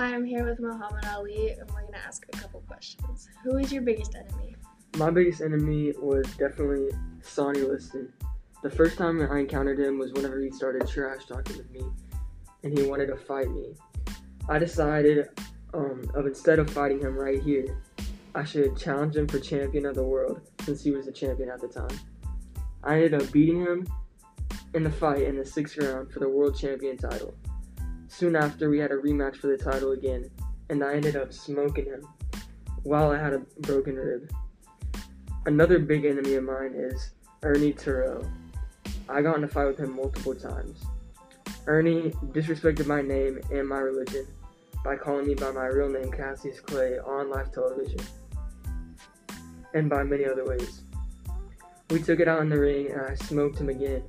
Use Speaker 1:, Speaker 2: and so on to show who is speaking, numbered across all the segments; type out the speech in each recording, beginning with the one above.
Speaker 1: Hi, I'm here with Muhammad Ali, and we're gonna ask a couple questions. Who is your biggest enemy?
Speaker 2: My biggest enemy was definitely Sonny Liston. The first time I encountered him was whenever he started trash talking with me, and he wanted to fight me. I decided, um, of instead of fighting him right here, I should challenge him for champion of the world since he was the champion at the time. I ended up beating him in the fight in the sixth round for the world champion title. Soon after, we had a rematch for the title again, and I ended up smoking him while I had a broken rib. Another big enemy of mine is Ernie Terrell. I got in a fight with him multiple times. Ernie disrespected my name and my religion by calling me by my real name, Cassius Clay, on live television, and by many other ways. We took it out in the ring, and I smoked him again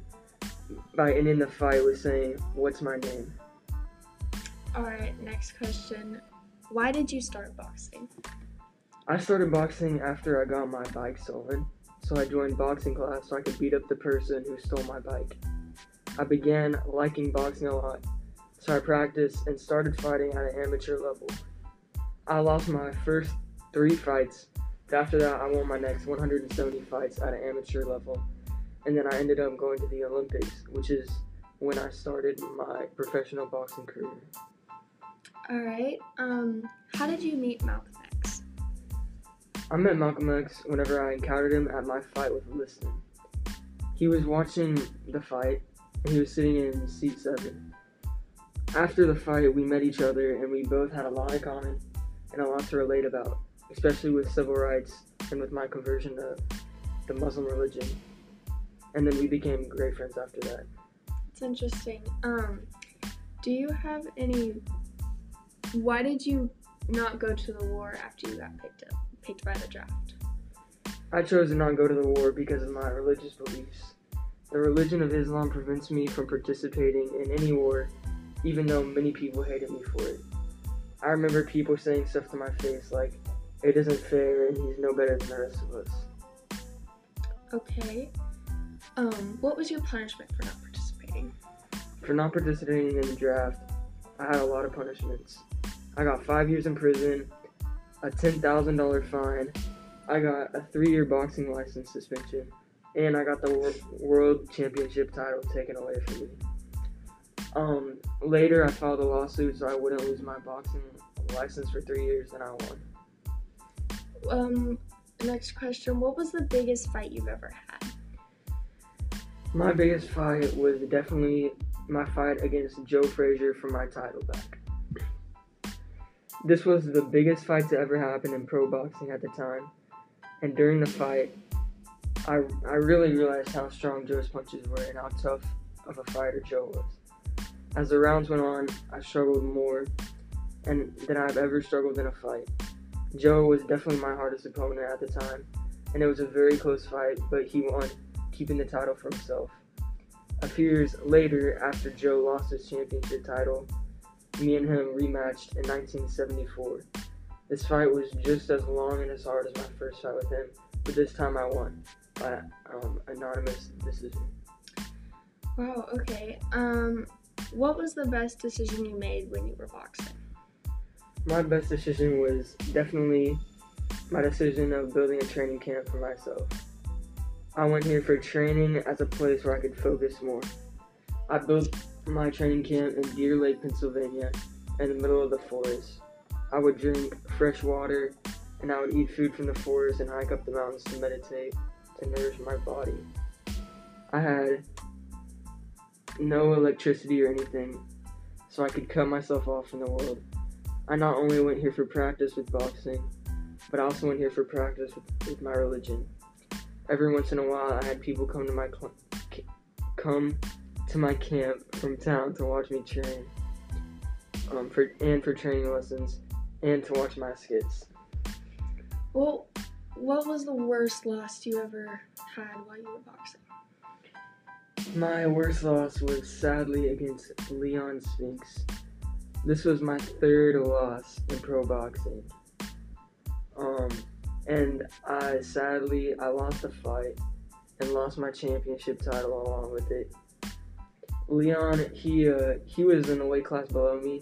Speaker 2: by ending the fight with saying, What's my name?
Speaker 1: Alright, next question. Why did you start boxing?
Speaker 2: I started boxing after I got my bike stolen, so I joined boxing class so I could beat up the person who stole my bike. I began liking boxing a lot, so I practiced and started fighting at an amateur level. I lost my first three fights, after that, I won my next 170 fights at an amateur level, and then I ended up going to the Olympics, which is when I started my professional boxing career.
Speaker 1: Alright, um, how did you meet Malcolm X?
Speaker 2: I met Malcolm X whenever I encountered him at my fight with Liston. He was watching the fight, and he was sitting in seat seven. After the fight, we met each other, and we both had a lot in common and a lot to relate about, especially with civil rights and with my conversion to the Muslim religion. And then we became great friends after that.
Speaker 1: It's interesting. Um, do you have any? Why did you not go to the war after you got picked up, picked by the draft?
Speaker 2: I chose to not go to the war because of my religious beliefs. The religion of Islam prevents me from participating in any war, even though many people hated me for it. I remember people saying stuff to my face like, it isn't fair and he's no better than the rest of us.
Speaker 1: Okay. Um, what was your punishment for not participating?
Speaker 2: For not participating in the draft, I had a lot of punishments. I got five years in prison, a $10,000 fine, I got a three year boxing license suspension, and I got the wor- world championship title taken away from me. Um, later, I filed a lawsuit so I wouldn't lose my boxing license for three years, and I won.
Speaker 1: Um, next question. What was the biggest fight you've ever had?
Speaker 2: My biggest fight was definitely my fight against Joe Frazier for my title back. This was the biggest fight to ever happen in pro boxing at the time, and during the fight, I, I really realized how strong Joe's punches were and how tough of a fighter Joe was. As the rounds went on, I struggled more and than I've ever struggled in a fight. Joe was definitely my hardest opponent at the time, and it was a very close fight, but he won, keeping the title for himself. A few years later, after Joe lost his championship title, me and him rematched in 1974. This fight was just as long and as hard as my first fight with him, but this time I won by um, anonymous decision.
Speaker 1: Wow. Okay. Um, what was the best decision you made when you were boxing?
Speaker 2: My best decision was definitely my decision of building a training camp for myself. I went here for training as a place where I could focus more. I built my training camp in Deer Lake, Pennsylvania, in the middle of the forest. I would drink fresh water and I would eat food from the forest and hike up the mountains to meditate to nourish my body. I had no electricity or anything, so I could cut myself off from the world. I not only went here for practice with boxing, but I also went here for practice with, with my religion. Every once in a while, I had people come to my cl- come to my camp from town to watch me train, um, for and for training lessons, and to watch my skits.
Speaker 1: Well, what was the worst loss you ever had while you were boxing?
Speaker 2: My worst loss was sadly against Leon Spinks. This was my third loss in pro boxing. Um, and I sadly I lost the fight and lost my championship title along with it. Leon, he uh, he was in the weight class below me.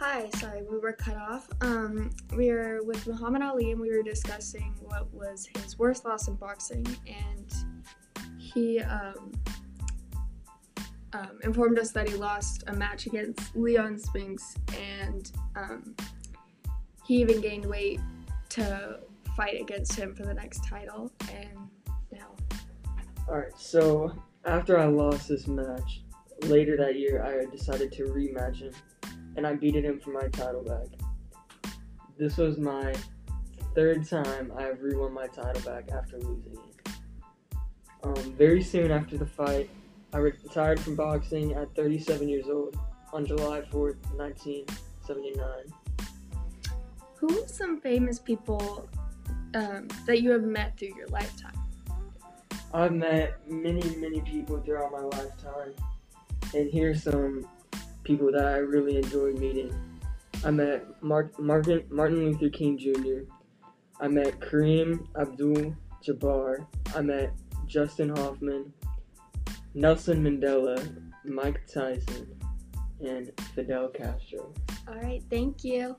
Speaker 1: Hi, sorry, we were cut off. Um, we were with Muhammad Ali and we were discussing what was his worst loss in boxing, and he um, um, informed us that he lost a match against Leon Spinks and um, he even gained weight to fight against him for the next title, and now.
Speaker 2: Alright, so after I lost this match, later that year I decided to rematch him, and I beat him for my title back. This was my third time I have re-won my title back after losing it. Um, very soon after the fight, I retired from boxing at 37 years old on July 4th, 1979.
Speaker 1: Who are some famous people um, that you have met through your lifetime?
Speaker 2: I've met many, many people throughout my lifetime, and here's some people that I really enjoyed meeting. I met Mark, Martin, Martin Luther King Jr. I met Kareem Abdul Jabbar. I met Dustin Hoffman, Nelson Mandela, Mike Tyson, and Fidel Castro.
Speaker 1: All right, thank you.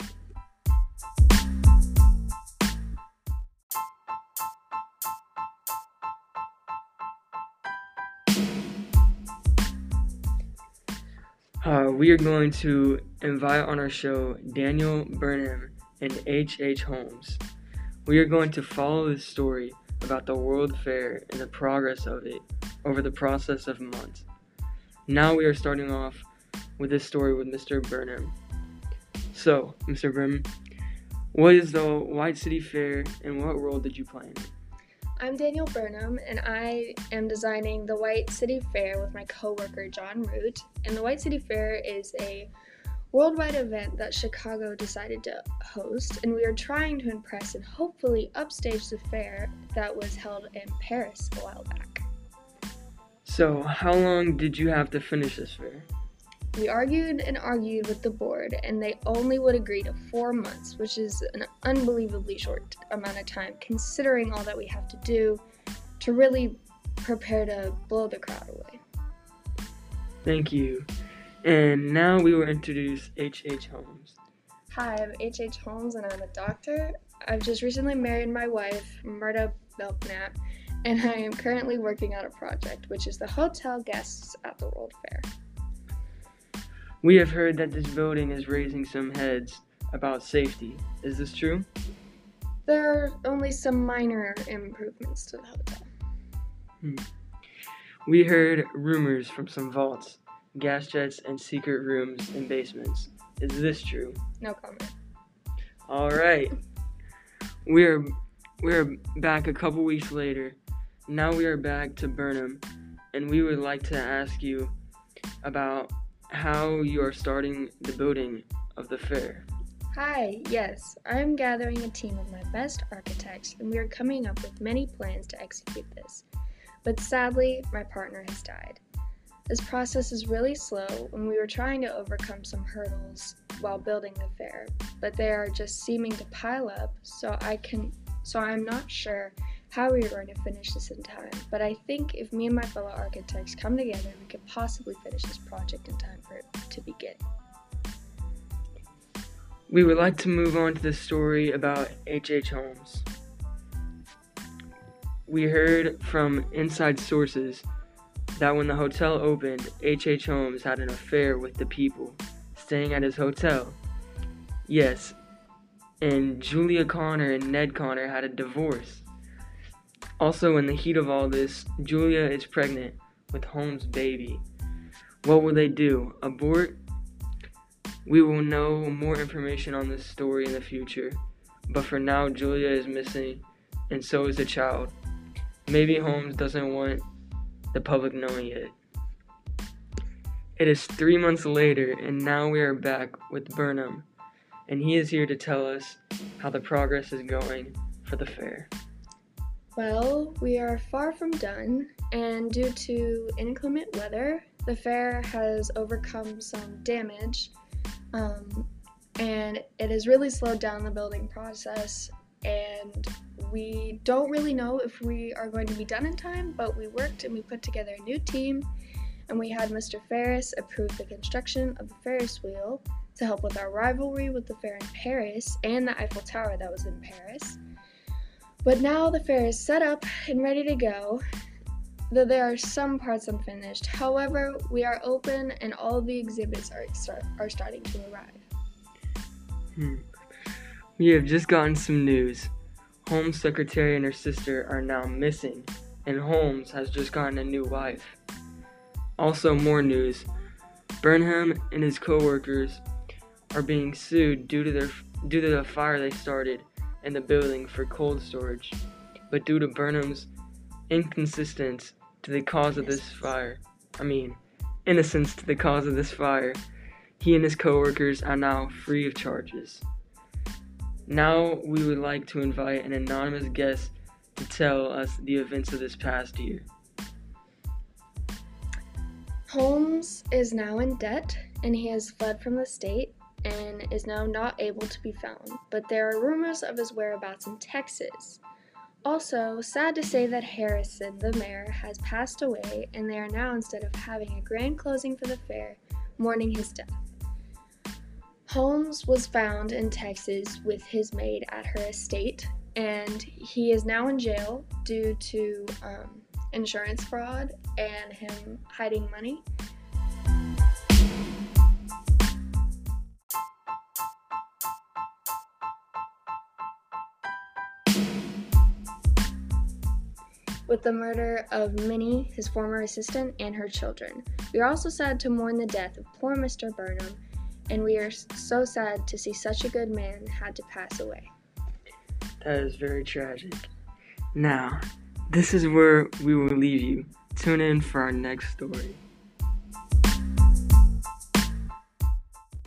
Speaker 2: Uh, we are going to invite on our show Daniel Burnham and H.H. H. Holmes. We are going to follow the story about the World Fair and the progress of it over the process of months. Now we are starting off with this story with Mr. Burnham. So, Mr. Burnham, what is the White City Fair and what role did you play in it?
Speaker 1: I'm Daniel Burnham, and I am designing the White City Fair with my coworker John Root. And the White City Fair is a worldwide event that Chicago decided to host, and we are trying to impress and hopefully upstage the fair that was held in Paris a while back.
Speaker 2: So, how long did you have to finish this fair?
Speaker 1: We argued and argued with the board, and they only would agree to four months, which is an unbelievably short amount of time considering all that we have to do to really prepare to blow the crowd away.
Speaker 2: Thank you. And now we will introduce H.H. H. Holmes.
Speaker 1: Hi, I'm H.H. H. Holmes, and I'm a doctor. I've just recently married my wife, Myrta Belknap, and I am currently working on a project, which is the hotel guests at the World Fair.
Speaker 2: We have heard that this building is raising some heads about safety. Is this true?
Speaker 1: There are only some minor improvements to the hotel.
Speaker 2: Hmm. We heard rumors from some vaults, gas jets, and secret rooms and basements. Is this true?
Speaker 1: No comment.
Speaker 2: All right. We're we're back a couple weeks later. Now we are back to Burnham, and we would like to ask you about how you are starting the building of the fair.
Speaker 1: Hi, yes, I'm gathering a team of my best architects, and we are coming up with many plans to execute this. But sadly, my partner has died. This process is really slow, and we were trying to overcome some hurdles while building the fair, but they are just seeming to pile up, so I can so I'm not sure how we are going to finish this in time, but I think if me and my fellow architects come together, we could possibly finish this project in time for it to begin.
Speaker 2: We would like to move on to the story about H.H. H. Holmes. We heard from inside sources that when the hotel opened, H.H. H. Holmes had an affair with the people staying at his hotel. Yes, and Julia Connor and Ned Connor had a divorce. Also, in the heat of all this, Julia is pregnant with Holmes' baby. What will they do? Abort? We will know more information on this story in the future, but for now, Julia is missing, and so is the child. Maybe Holmes doesn't want the public knowing it. It is three months later, and now we are back with Burnham, and he is here to tell us how the progress is going for the fair.
Speaker 1: Well, we are far from done, and due to inclement weather, the fair has overcome some damage, um, and it has really slowed down the building process. And we don't really know if we are going to be done in time, but we worked and we put together a new team, and we had Mr. Ferris approve the construction of the Ferris wheel to help with our rivalry with the fair in Paris and the Eiffel Tower that was in Paris. But now the fair is set up and ready to go, though there are some parts unfinished. However, we are open and all the exhibits are, start, are starting to arrive.
Speaker 2: Hmm. We have just gotten some news. Holmes' secretary and her sister are now missing, and Holmes has just gotten a new wife. Also, more news. Burnham and his co-workers are being sued due to their due to the fire they started in the building for cold storage, but due to Burnham's inconsistence to the cause of this fire, I mean, innocence to the cause of this fire, he and his coworkers are now free of charges. Now we would like to invite an anonymous guest to tell us the events of this past year.
Speaker 1: Holmes is now in debt and he has fled from the state and is now not able to be found, but there are rumors of his whereabouts in Texas. Also, sad to say that Harrison, the mayor, has passed away, and they are now, instead of having a grand closing for the fair, mourning his death. Holmes was found in Texas with his maid at her estate, and he is now in jail due to um, insurance fraud and him hiding money. With the murder of Minnie, his former assistant, and her children. We are also sad to mourn the death of poor Mr. Burnham, and we are so sad to see such a good man had to pass away.
Speaker 2: That is very tragic. Now, this is where we will leave you. Tune in for our next story.